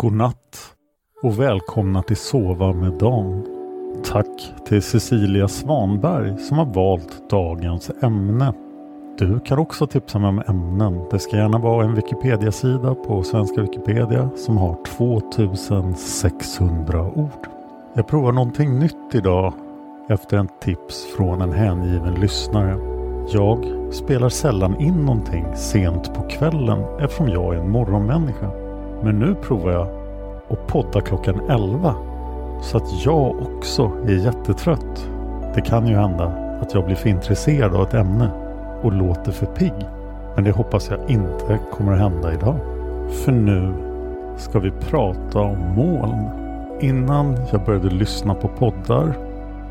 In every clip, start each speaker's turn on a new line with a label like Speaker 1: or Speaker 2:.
Speaker 1: God natt och välkomna till Sova med Dan. Tack till Cecilia Svanberg som har valt dagens ämne. Du kan också tipsa mig om ämnen. Det ska gärna vara en Wikipedia-sida på svenska Wikipedia som har 2600 ord. Jag provar någonting nytt idag efter en tips från en hängiven lyssnare. Jag spelar sällan in någonting sent på kvällen eftersom jag är en morgonmänniska. Men nu provar jag att podda klockan 11 så att jag också är jättetrött. Det kan ju hända att jag blir för intresserad av ett ämne och låter för pigg. Men det hoppas jag inte kommer att hända idag. För nu ska vi prata om moln. Innan jag började lyssna på poddar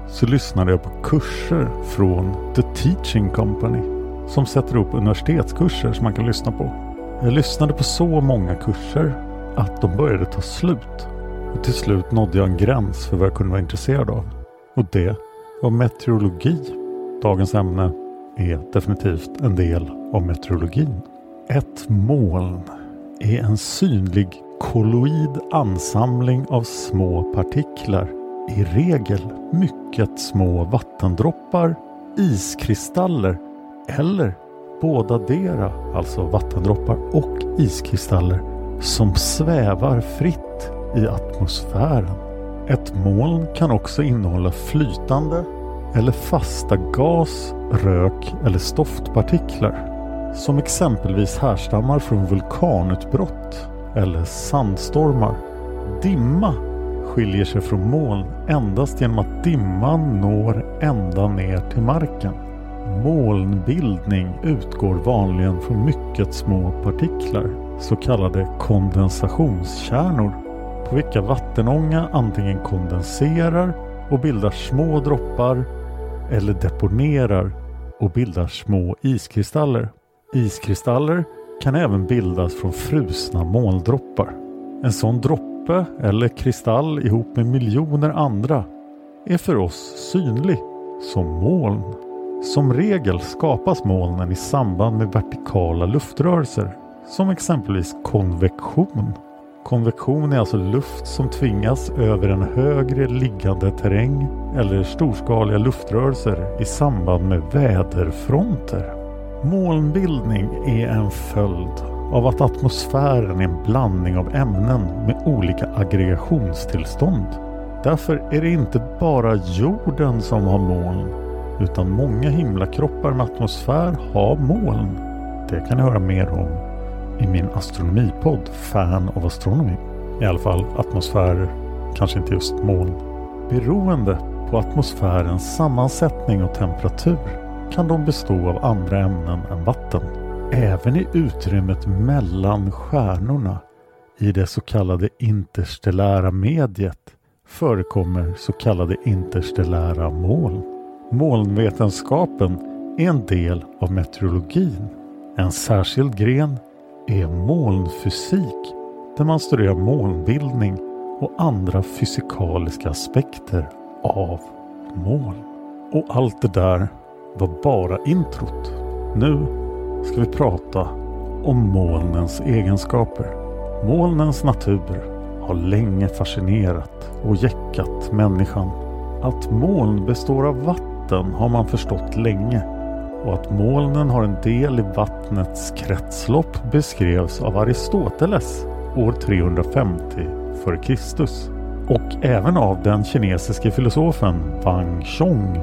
Speaker 1: så lyssnade jag på kurser från The Teaching Company som sätter upp universitetskurser som man kan lyssna på. Jag lyssnade på så många kurser att de började ta slut. Och till slut nådde jag en gräns för vad jag kunde vara intresserad av. Och det var meteorologi. Dagens ämne är definitivt en del av meteorologin. Ett moln är en synlig kolloid ansamling av små partiklar. I regel mycket små vattendroppar, iskristaller eller bådadera, alltså vattendroppar och iskristaller som svävar fritt i atmosfären. Ett moln kan också innehålla flytande eller fasta gas, rök eller stoftpartiklar som exempelvis härstammar från vulkanutbrott eller sandstormar. Dimma skiljer sig från moln endast genom att dimman når ända ner till marken. Molnbildning utgår vanligen från mycket små partiklar, så kallade kondensationskärnor, på vilka vattenånga antingen kondenserar och bildar små droppar eller deponerar och bildar små iskristaller. Iskristaller kan även bildas från frusna molndroppar. En sån droppe eller kristall ihop med miljoner andra är för oss synlig som moln. Som regel skapas molnen i samband med vertikala luftrörelser som exempelvis konvektion. Konvektion är alltså luft som tvingas över en högre liggande terräng eller storskaliga luftrörelser i samband med väderfronter. Molnbildning är en följd av att atmosfären är en blandning av ämnen med olika aggregationstillstånd. Därför är det inte bara jorden som har moln utan många himlakroppar med atmosfär har moln. Det kan ni höra mer om i min astronomipodd Fan of Astronomy. I alla fall atmosfärer, kanske inte just moln. Beroende på atmosfärens sammansättning och temperatur kan de bestå av andra ämnen än vatten. Även i utrymmet mellan stjärnorna i det så kallade interstellära mediet förekommer så kallade interstellära moln. Molnvetenskapen är en del av meteorologin. En särskild gren är molnfysik där man studerar molnbildning och andra fysikaliska aspekter av moln. Och allt det där var bara introt. Nu ska vi prata om molnens egenskaper. Molnens natur har länge fascinerat och jäckat människan. Att moln består av vatten har man förstått länge och att molnen har en del i vattnets kretslopp beskrevs av Aristoteles år 350 f.Kr. och även av den kinesiske filosofen Wang Chong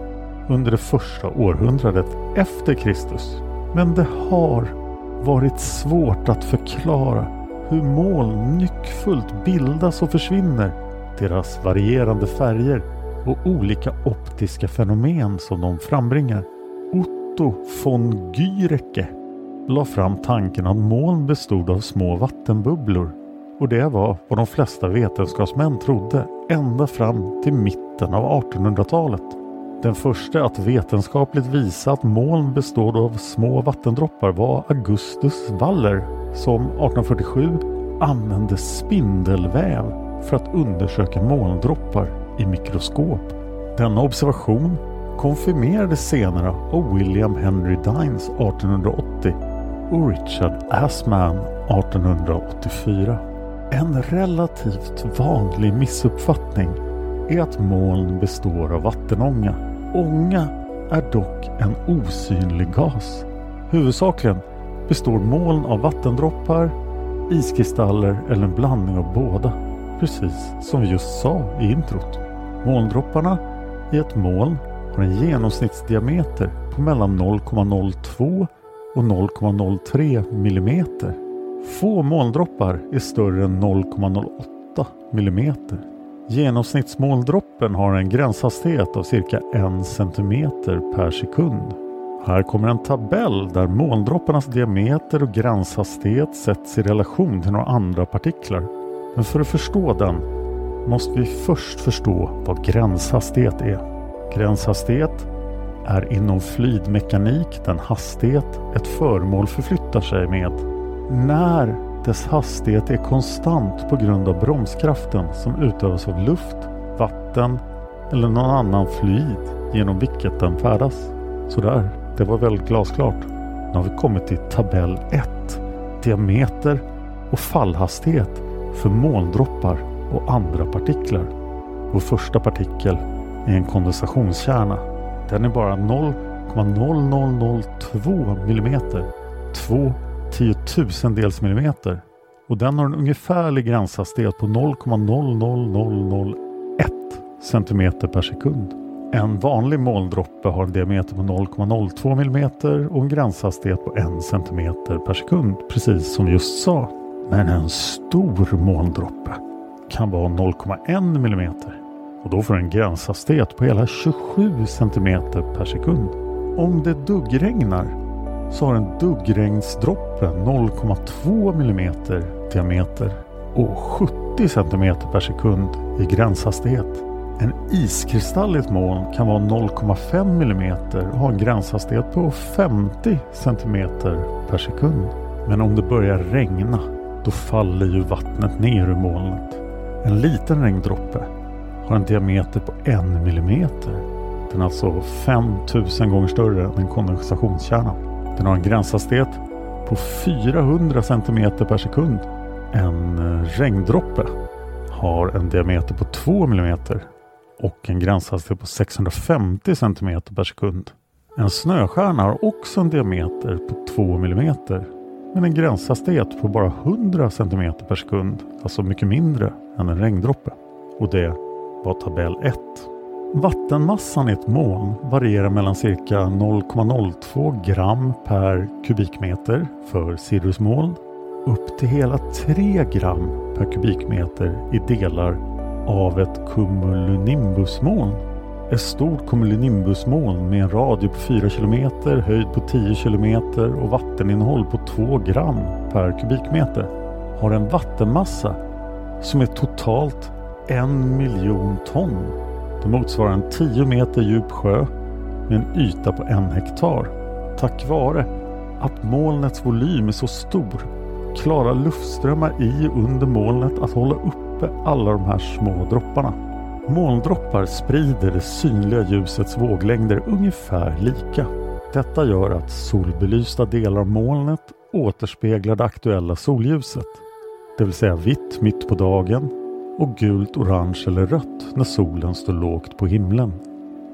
Speaker 1: under det första århundradet efter Kristus. Men det har varit svårt att förklara hur moln nyckfullt bildas och försvinner, deras varierande färger och olika optiska fenomen som de frambringar. Otto von Guericke la fram tanken att moln bestod av små vattenbubblor och det var vad de flesta vetenskapsmän trodde ända fram till mitten av 1800-talet. Den första att vetenskapligt visa att moln bestod av små vattendroppar var Augustus Waller som 1847 använde spindelväv för att undersöka molndroppar i mikroskop. Denna observation konfirmerades senare av William Henry Dines 1880 och Richard Assman 1884. En relativt vanlig missuppfattning är att moln består av vattenånga. Ånga är dock en osynlig gas. Huvudsakligen består moln av vattendroppar, iskristaller eller en blandning av båda. Precis som vi just sa i introt. Molndropparna i ett moln har en genomsnittsdiameter på mellan 0,02 och 0,03 millimeter. Få molndroppar är större än 0,08 millimeter. Genomsnittsmolndroppen har en gränshastighet av cirka 1 cm per sekund. Här kommer en tabell där molndropparnas diameter och gränshastighet sätts i relation till några andra partiklar. Men för att förstå den måste vi först förstå vad gränshastighet är. Gränshastighet är inom fluidmekanik den hastighet ett föremål förflyttar sig med när dess hastighet är konstant på grund av bromskraften som utövas av luft, vatten eller någon annan fluid genom vilket den färdas. Sådär, det var väldigt glasklart. Nu har vi kommit till tabell 1. Diameter och fallhastighet för molndroppar och andra partiklar. Vår första partikel är en kondensationskärna. Den är bara 0,0002 millimeter. 2 tiotusendels millimeter. Och den har en ungefärlig gränshastighet på 0,00001 cm per sekund. En vanlig molndroppe har en diameter på 0,02 mm och en gränshastighet på 1 cm per sekund, precis som vi just sa. Men en stor molndroppe kan vara 0,1 mm och då får den en gränshastighet på hela 27 cm per sekund. Om det duggregnar så har en duggregnsdroppe 0,2 mm diameter och 70 cm per sekund i gränshastighet. En iskristall i ett moln kan vara 0,5 mm och ha en gränshastighet på 50 cm per sekund. Men om det börjar regna då faller ju vattnet ner ur molnet. En liten regndroppe har en diameter på 1 millimeter. Den är alltså 5000 gånger större än en kondensationskärna. Den har en gränshastighet på 400 cm per sekund. En eh, regndroppe har en diameter på 2 mm och en gränshastighet på 650 cm per sekund. En snöstjärna har också en diameter på 2 mm men en gränshastighet på bara 100 cm per sekund, alltså mycket mindre än en regndroppe. Och det var tabell 1. Vattenmassan i ett moln varierar mellan cirka 0,02 gram per kubikmeter för cirrusmoln upp till hela 3 gram per kubikmeter i delar av ett cumulonimbusmoln. Ett stort cumulonimbusmoln med en radie på 4 km, höjd på 10 km och vatteninnehåll på 2 gram per kubikmeter har en vattenmassa som är totalt en miljon ton. Det motsvarar en 10 meter djup sjö med en yta på en hektar. Tack vare att molnets volym är så stor klarar luftströmmar i och under molnet att hålla uppe alla de här små dropparna. Molndroppar sprider det synliga ljusets våglängder ungefär lika. Detta gör att solbelysta delar av molnet återspeglar det aktuella solljuset. Det vill säga vitt mitt på dagen och gult, orange eller rött när solen står lågt på himlen.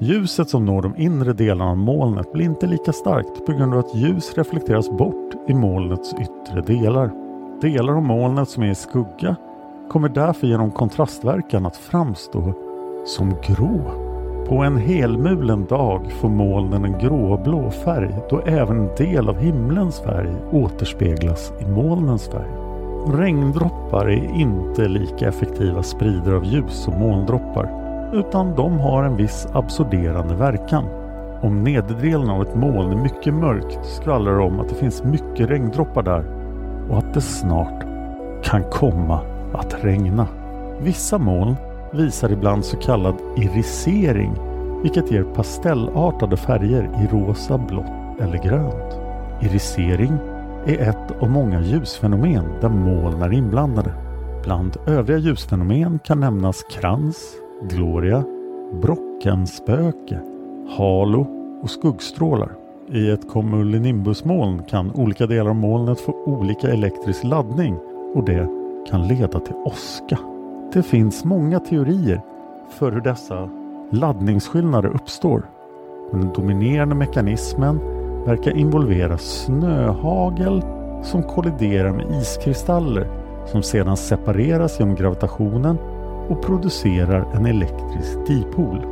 Speaker 1: Ljuset som når de inre delarna av molnet blir inte lika starkt på grund av att ljus reflekteras bort i molnets yttre delar. Delar av molnet som är i skugga kommer därför genom kontrastverkan att framstå som grå. På en helmulen dag får molnen en gråblå färg då även en del av himlens färg återspeglas i molnens färg. Regndroppar är inte lika effektiva spridare av ljus som molndroppar utan de har en viss absorberande verkan. Om nederdelen av ett moln är mycket mörkt skvallrar det om att det finns mycket regndroppar där och att det snart kan komma att regna. Vissa moln visar ibland så kallad irisering vilket ger pastellartade färger i rosa, blått eller grönt. Irisering är ett av många ljusfenomen där moln är inblandade. Bland övriga ljusfenomen kan nämnas krans, gloria, brockenspöke, halo och skuggstrålar. I ett cumulonimbusmoln kan olika delar av molnet få olika elektrisk laddning och det kan leda till åska. Det finns många teorier för hur dessa laddningsskillnader uppstår. Men den dominerande mekanismen verkar involvera snöhagel som kolliderar med iskristaller som sedan separeras genom gravitationen och producerar en elektrisk dipol.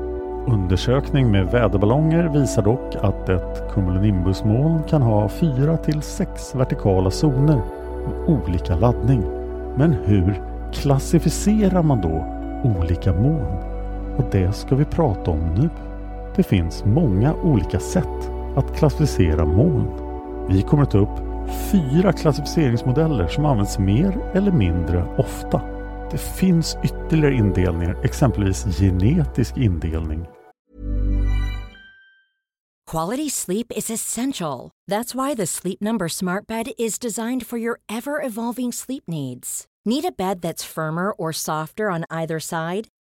Speaker 1: Undersökning med väderballonger visar dock att ett cumulonimbusmoln kan ha fyra till sex vertikala zoner med olika laddning. Men hur klassificerar man då olika moln? Och det ska vi prata om nu. Det finns många olika sätt att klassificera moln. Vi kommer att ta upp fyra klassificeringsmodeller som används mer eller mindre ofta. Det finns ytterligare indelningar, exempelvis genetisk indelning.
Speaker 2: Quality sleep is essential. That's why the Sleep Number Smart Bed is designed for your ever-evolving sleep needs. Need a bed that's firmer or softer on either side?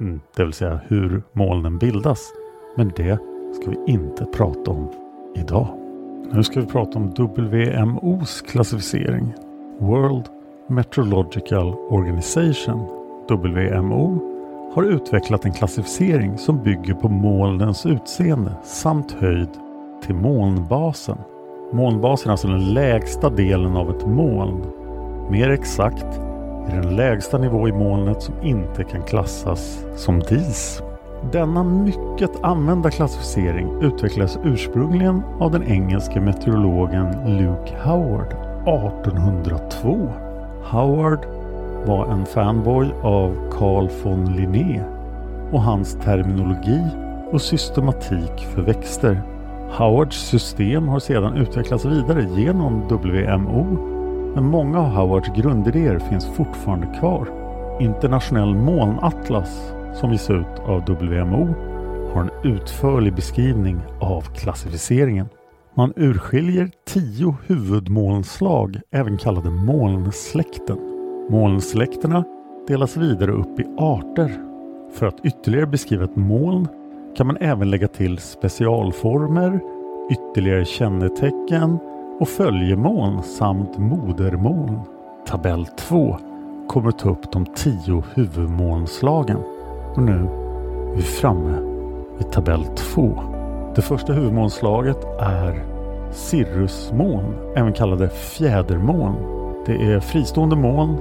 Speaker 1: Mm, det vill säga hur molnen bildas. Men det ska vi inte prata om idag. Nu ska vi prata om WMOs klassificering. World Meteorological Organization, WMO, har utvecklat en klassificering som bygger på molnens utseende samt höjd till molnbasen. Molnbasen är alltså den lägsta delen av ett moln. Mer exakt är den lägsta nivå i molnet som inte kan klassas som dis. Denna mycket använda klassificering utvecklades ursprungligen av den engelske meteorologen Luke Howard 1802. Howard var en fanboy av Carl von Linné och hans terminologi och systematik för växter. Howards system har sedan utvecklats vidare genom WMO men många av Howards grundidéer finns fortfarande kvar. Internationell molnatlas som ges ut av WMO har en utförlig beskrivning av klassificeringen. Man urskiljer tio huvudmolnslag, även kallade molnsläkten. Molnsläkterna delas vidare upp i arter. För att ytterligare beskriva ett moln kan man även lägga till specialformer, ytterligare kännetecken och följemån samt modermoln. Tabell 2 kommer ta upp de tio huvudmolnslagen. Och nu är vi framme vid tabell 2. Det första huvudmolnslaget är cirrusmoln, även kallade fjädermoln. Det är fristående moln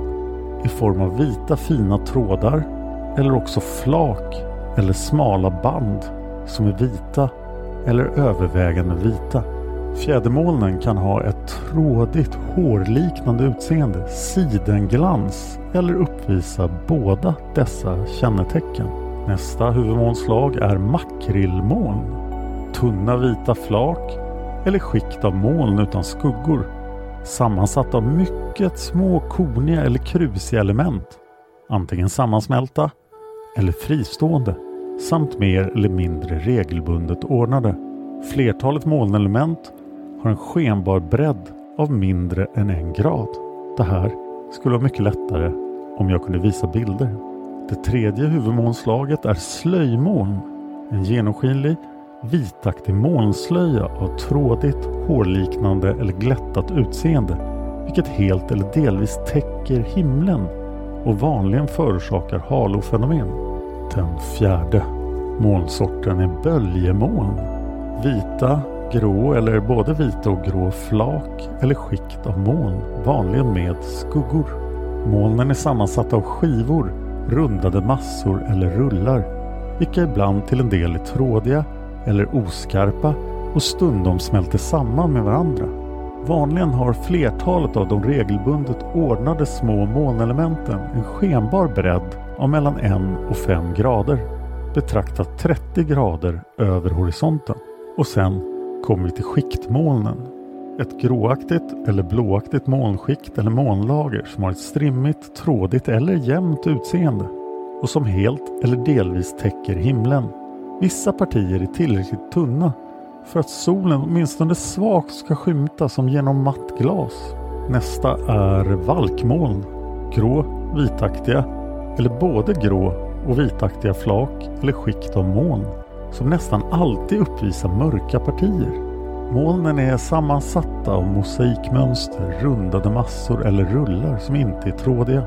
Speaker 1: i form av vita fina trådar eller också flak eller smala band som är vita eller övervägande vita. Fjädermolnen kan ha ett trådigt hårliknande utseende, sidenglans eller uppvisa båda dessa kännetecken. Nästa huvudmolnslag är makrillmoln. Tunna vita flak eller skikt av moln utan skuggor. Sammansatt av mycket små koniga eller krusiga element. Antingen sammansmälta eller fristående samt mer eller mindre regelbundet ordnade. Flertalet molnelement har en skenbar bredd av mindre än en grad. Det här skulle vara mycket lättare om jag kunde visa bilder. Det tredje huvudmolnslaget är slöjmoln. En genomskinlig vitaktig molnslöja av trådigt, hårliknande eller glättat utseende vilket helt eller delvis täcker himlen och vanligen förorsakar halofenomen. Den fjärde molnsorten är böljemoln. Vita, grå eller både vita och grå flak eller skikt av moln, vanligen med skuggor. Molnen är sammansatta av skivor, rundade massor eller rullar, vilka ibland till en del är trådiga eller oskarpa och stundom smälter samman med varandra. Vanligen har flertalet av de regelbundet ordnade små molnelementen en skenbar bredd av mellan 1 och 5 grader, betraktat 30 grader över horisonten. Och sen kommer vi till skiktmolnen. Ett gråaktigt eller blåaktigt molnskikt eller molnlager som har ett strimmigt, trådigt eller jämnt utseende och som helt eller delvis täcker himlen. Vissa partier är tillräckligt tunna för att solen åtminstone svagt ska skymta som genom matt glas. Nästa är valkmoln. Grå, vitaktiga eller både grå och vitaktiga flak eller skikt av moln som nästan alltid uppvisar mörka partier. Molnen är sammansatta av mosaikmönster, rundade massor eller rullar som inte är trådiga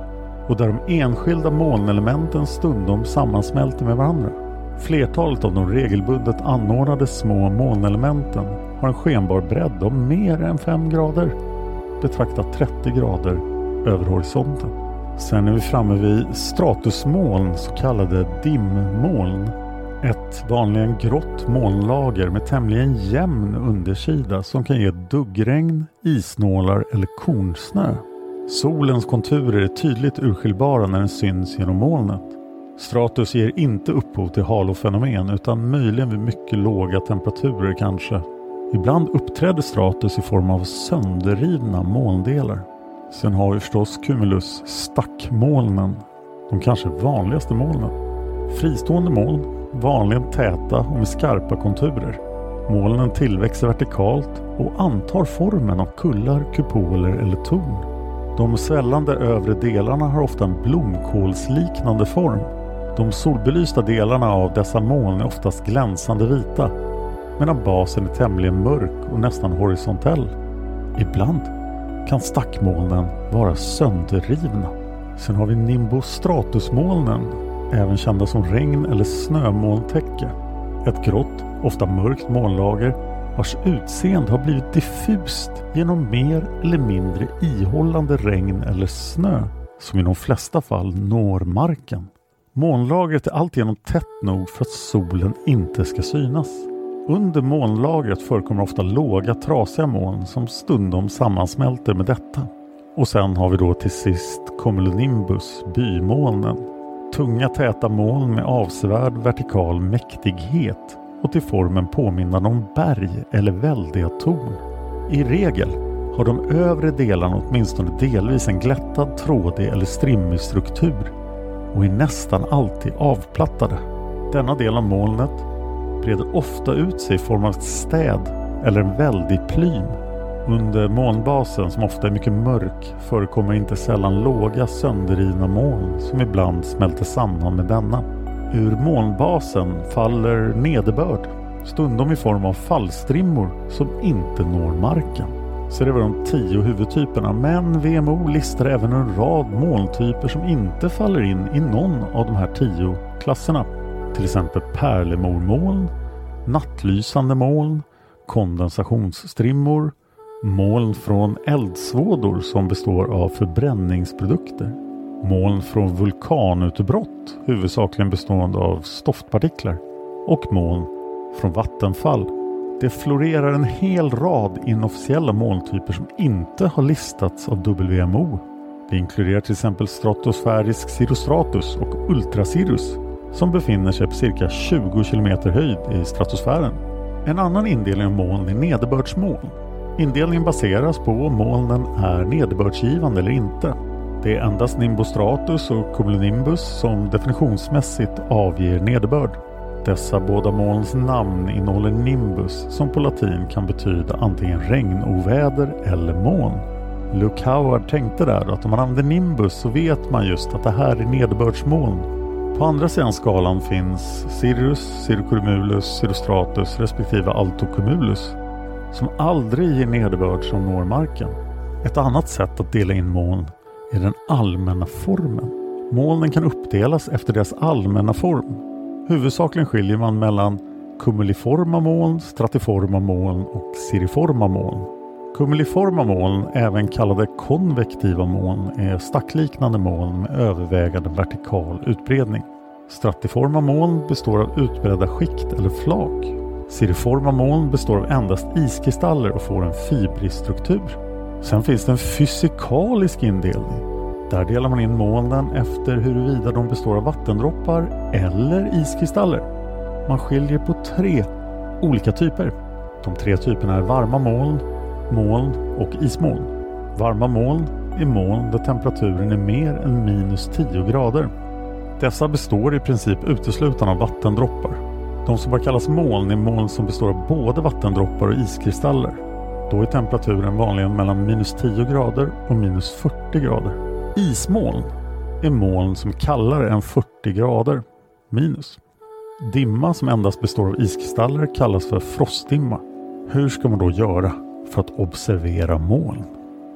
Speaker 1: och där de enskilda molnelementen stundom sammansmälter med varandra. Flertalet av de regelbundet anordnade små molnelementen har en skenbar bredd av mer än 5 grader, betraktat 30 grader över horisonten. Sen är vi framme vid stratusmoln, så kallade dimmoln. Ett vanligen grått molnlager med tämligen jämn undersida som kan ge duggregn, isnålar eller kornsnö. Solens konturer är tydligt urskiljbara när den syns genom molnet. Stratus ger inte upphov till halofenomen utan möjligen vid mycket låga temperaturer kanske. Ibland uppträder stratus i form av sönderrivna molndelar. Sen har vi förstås cumulus stackmolnen. De kanske vanligaste molnen. Fristående moln, vanligen täta och med skarpa konturer. Molnen tillväxer vertikalt och antar formen av kullar, kupoler eller torn. De svällande övre delarna har ofta en blomkålsliknande form De solbelysta delarna av dessa moln är oftast glänsande vita medan basen är tämligen mörk och nästan horisontell. Ibland kan stackmolnen vara sönderrivna. Sen har vi nimbostratusmolnen, även kända som regn eller snömolntäcke. Ett grått, ofta mörkt molnlager vars utseende har blivit diffust genom mer eller mindre ihållande regn eller snö som i de flesta fall når marken. Molnlagret är alltigenom tätt nog för att solen inte ska synas. Under molnlagret förekommer ofta låga trasiga moln som stundom sammansmälter med detta. Och sen har vi då till sist cumulonimbus, bymolnen. Tunga täta moln med avsevärd vertikal mäktighet och till formen påminnande om berg eller väldiga torn. I regel har de övre delarna åtminstone delvis en glättad, trådig eller strimmig struktur och är nästan alltid avplattade. Denna del av molnet breder ofta ut sig i form av ett städ eller en väldig plym. Under molnbasen som ofta är mycket mörk förekommer inte sällan låga sönderrivna moln som ibland smälter samman med denna. Ur molnbasen faller nederbörd, stundom i form av fallstrimmor som inte når marken. Så det var de tio huvudtyperna men VMO listar även en rad molntyper som inte faller in i någon av de här tio klasserna. Till exempel pärlemormoln, nattlysande moln, kondensationsstrimmor, moln från eldsvådor som består av förbränningsprodukter, moln från vulkanutbrott huvudsakligen bestående av stoftpartiklar och moln från vattenfall. Det florerar en hel rad inofficiella molntyper som inte har listats av WMO. Det inkluderar till exempel stratosfärisk cirrostratus och ultracirrus som befinner sig på cirka 20 km höjd i stratosfären. En annan indelning av moln är nederbördsmoln. Indelningen baseras på om molnen är nederbördsgivande eller inte. Det är endast nimbostratus och cumulonimbus som definitionsmässigt avger nederbörd. Dessa båda molns namn innehåller nimbus som på latin kan betyda antingen regnoväder eller moln. Luke Howard tänkte där att om man använder nimbus så vet man just att det här är nederbördsmoln på andra sidan skalan finns Cirrus, Cirrocumulus, Cirrostratus respektive Altocumulus som aldrig ger nederbörd som når marken. Ett annat sätt att dela in moln är den allmänna formen. Molnen kan uppdelas efter deras allmänna form. Huvudsakligen skiljer man mellan kumuliforma moln, stratiforma moln och Siriforma moln. Kumuliforma moln, även kallade konvektiva moln, är stackliknande moln med övervägande vertikal utbredning. Stratiforma moln består av utbredda skikt eller flak. Siriforma moln består av endast iskristaller och får en fibrig struktur. Sen finns det en fysikalisk indelning. Där delar man in molnen efter huruvida de består av vattendroppar eller iskristaller. Man skiljer på tre olika typer. De tre typerna är varma moln, moln och ismoln. Varma moln är moln där temperaturen är mer än minus 10 grader. Dessa består i princip uteslutande av vattendroppar. De som bara kallas moln är moln som består av både vattendroppar och iskristaller. Då är temperaturen vanligen mellan minus 10 grader och minus 40 grader. Ismoln är moln som är kallare än 40 grader minus. Dimma som endast består av iskristaller kallas för frostdimma. Hur ska man då göra för att observera moln.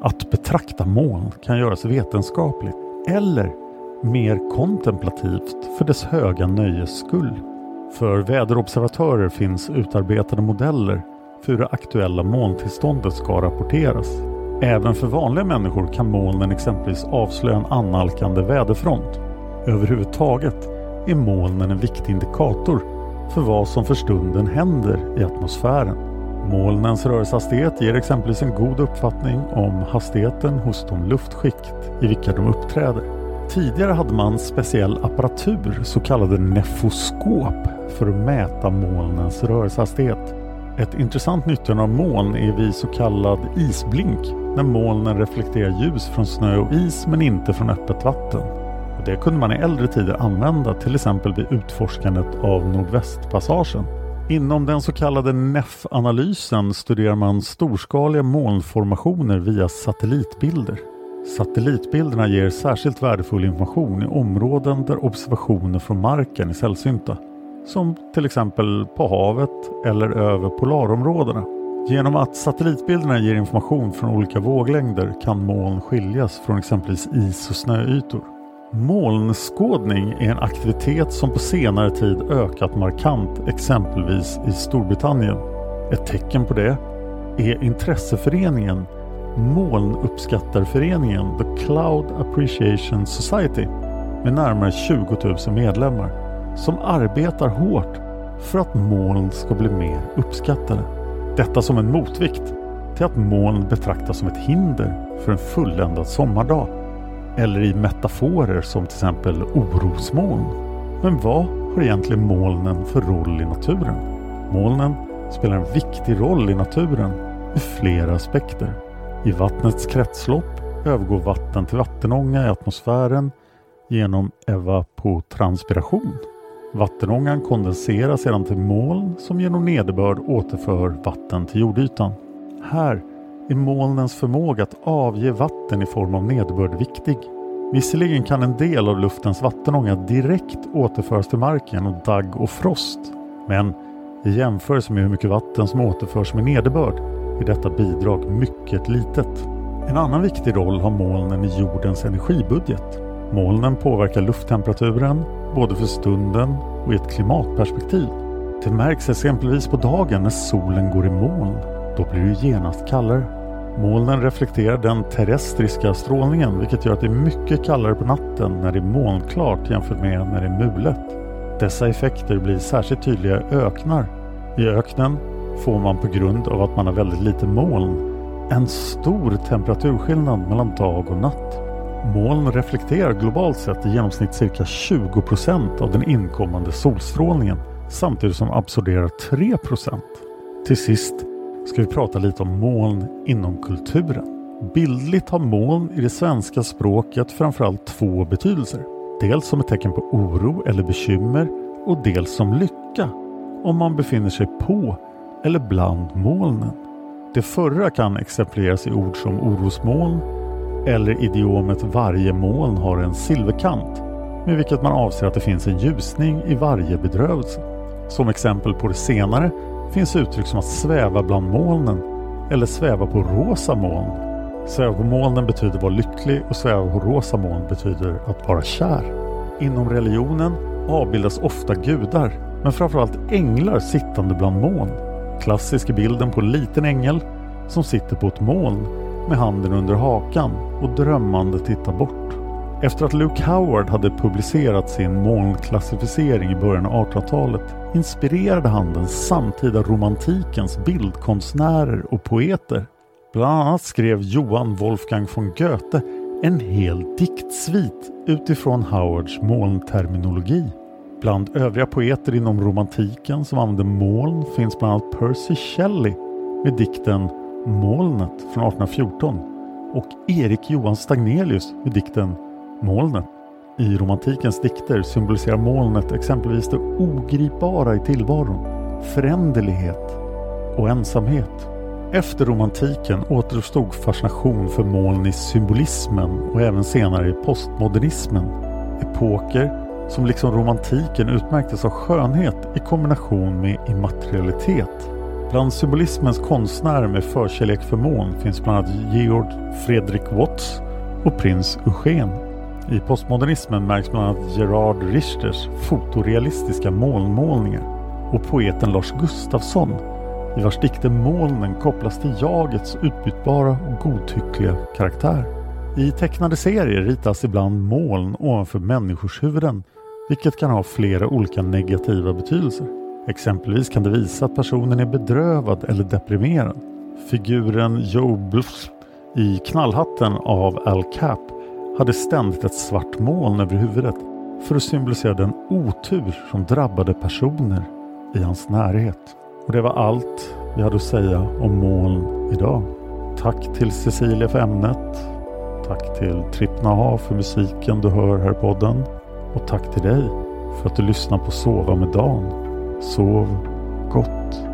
Speaker 1: Att betrakta moln kan göras vetenskapligt eller mer kontemplativt för dess höga nöjes skull. För väderobservatörer finns utarbetade modeller för hur det aktuella molntillståndet ska rapporteras. Även för vanliga människor kan molnen exempelvis avslöja en annalkande väderfront. Överhuvudtaget är molnen en viktig indikator för vad som för stunden händer i atmosfären. Molnens rörelsehastighet ger exempelvis en god uppfattning om hastigheten hos de luftskikt i vilka de uppträder. Tidigare hade man speciell apparatur, så kallade nefoskop, för att mäta molnens rörelsehastighet. Ett intressant nyttjande av moln är vid så kallad isblink, när molnen reflekterar ljus från snö och is men inte från öppet vatten. Och det kunde man i äldre tider använda till exempel vid utforskandet av Nordvästpassagen. Inom den så kallade NEF-analysen studerar man storskaliga molnformationer via satellitbilder. Satellitbilderna ger särskilt värdefull information i områden där observationer från marken är sällsynta. Som till exempel på havet eller över polarområdena. Genom att satellitbilderna ger information från olika våglängder kan moln skiljas från exempelvis is och snöytor. Molnskådning är en aktivitet som på senare tid ökat markant exempelvis i Storbritannien. Ett tecken på det är intresseföreningen Molnuppskattarföreningen The Cloud Appreciation Society med närmare 20 000 medlemmar som arbetar hårt för att moln ska bli mer uppskattade. Detta som en motvikt till att moln betraktas som ett hinder för en fulländad sommardag eller i metaforer som till exempel orosmoln. Men vad har egentligen molnen för roll i naturen? Molnen spelar en viktig roll i naturen ur flera aspekter. I vattnets kretslopp övergår vatten till vattenånga i atmosfären genom evapotranspiration. Vattenångan kondenseras sedan till moln som genom nederbörd återför vatten till jordytan. Här är molnens förmåga att avge vatten i form av nederbörd viktig. Visserligen kan en del av luftens vattenånga direkt återföras till marken och dagg och frost. Men i jämförelse med hur mycket vatten som återförs med nederbörd är detta bidrag mycket litet. En annan viktig roll har molnen i jordens energibudget. Molnen påverkar lufttemperaturen både för stunden och i ett klimatperspektiv. Det märks exempelvis på dagen när solen går i moln. Då blir det genast kallare. Molnen reflekterar den terrestriska strålningen vilket gör att det är mycket kallare på natten när det är molnklart jämfört med när det är mulet. Dessa effekter blir särskilt tydliga i öknar. I öknen får man på grund av att man har väldigt lite moln en stor temperaturskillnad mellan dag och natt. Moln reflekterar globalt sett i genomsnitt cirka 20% av den inkommande solstrålningen samtidigt som absorberar 3% Till sist ska vi prata lite om moln inom kulturen. Bildligt har moln i det svenska språket framförallt två betydelser. Dels som ett tecken på oro eller bekymmer och dels som lycka om man befinner sig på eller bland molnen. Det förra kan exemplifieras i ord som orosmoln eller idiomet varje moln har en silverkant med vilket man avser att det finns en ljusning i varje bedrövelse. Som exempel på det senare finns uttryck som att sväva bland molnen eller sväva på rosa moln. Sväva på molnen betyder vara lycklig och sväva på rosa moln betyder att vara kär. Inom religionen avbildas ofta gudar men framförallt änglar sittande bland moln. Klassisk är bilden på en liten ängel som sitter på ett moln med handen under hakan och drömmande titta bort. Efter att Luke Howard hade publicerat sin molnklassificering i början av 1800-talet inspirerade han den samtida romantikens bildkonstnärer och poeter. Bland annat skrev Johan Wolfgang von Goethe en hel diktsvit utifrån Howards molnterminologi. Bland övriga poeter inom romantiken som använde moln finns bland annat Percy Shelley med dikten Molnet från 1814 och Erik Johan Stagnelius med dikten Molnet. I romantikens dikter symboliserar molnet exempelvis det ogripbara i tillvaron, föränderlighet och ensamhet. Efter romantiken återuppstod fascination för moln i symbolismen och även senare i postmodernismen. Epoker som liksom romantiken utmärktes av skönhet i kombination med immaterialitet. Bland symbolismens konstnärer med förkärlek för moln finns bland annat Georg Fredrik Watts och prins Eugen. I postmodernismen märks bland annat Gerard Richters fotorealistiska molnmålningar och poeten Lars Gustafsson i vars dikter molnen kopplas till jagets utbytbara och godtyckliga karaktär. I tecknade serier ritas ibland moln ovanför människors huvuden vilket kan ha flera olika negativa betydelser. Exempelvis kan det visa att personen är bedrövad eller deprimerad. Figuren Joe Bluff i Knallhatten av Al Cap hade ständigt ett svart moln över huvudet för att symbolisera den otur som drabbade personer i hans närhet. Och det var allt vi hade att säga om moln idag. Tack till Cecilia för ämnet. Tack till Trippnaha för musiken du hör här i podden. Och tack till dig för att du lyssnar på Sova med Dan. Sov gott.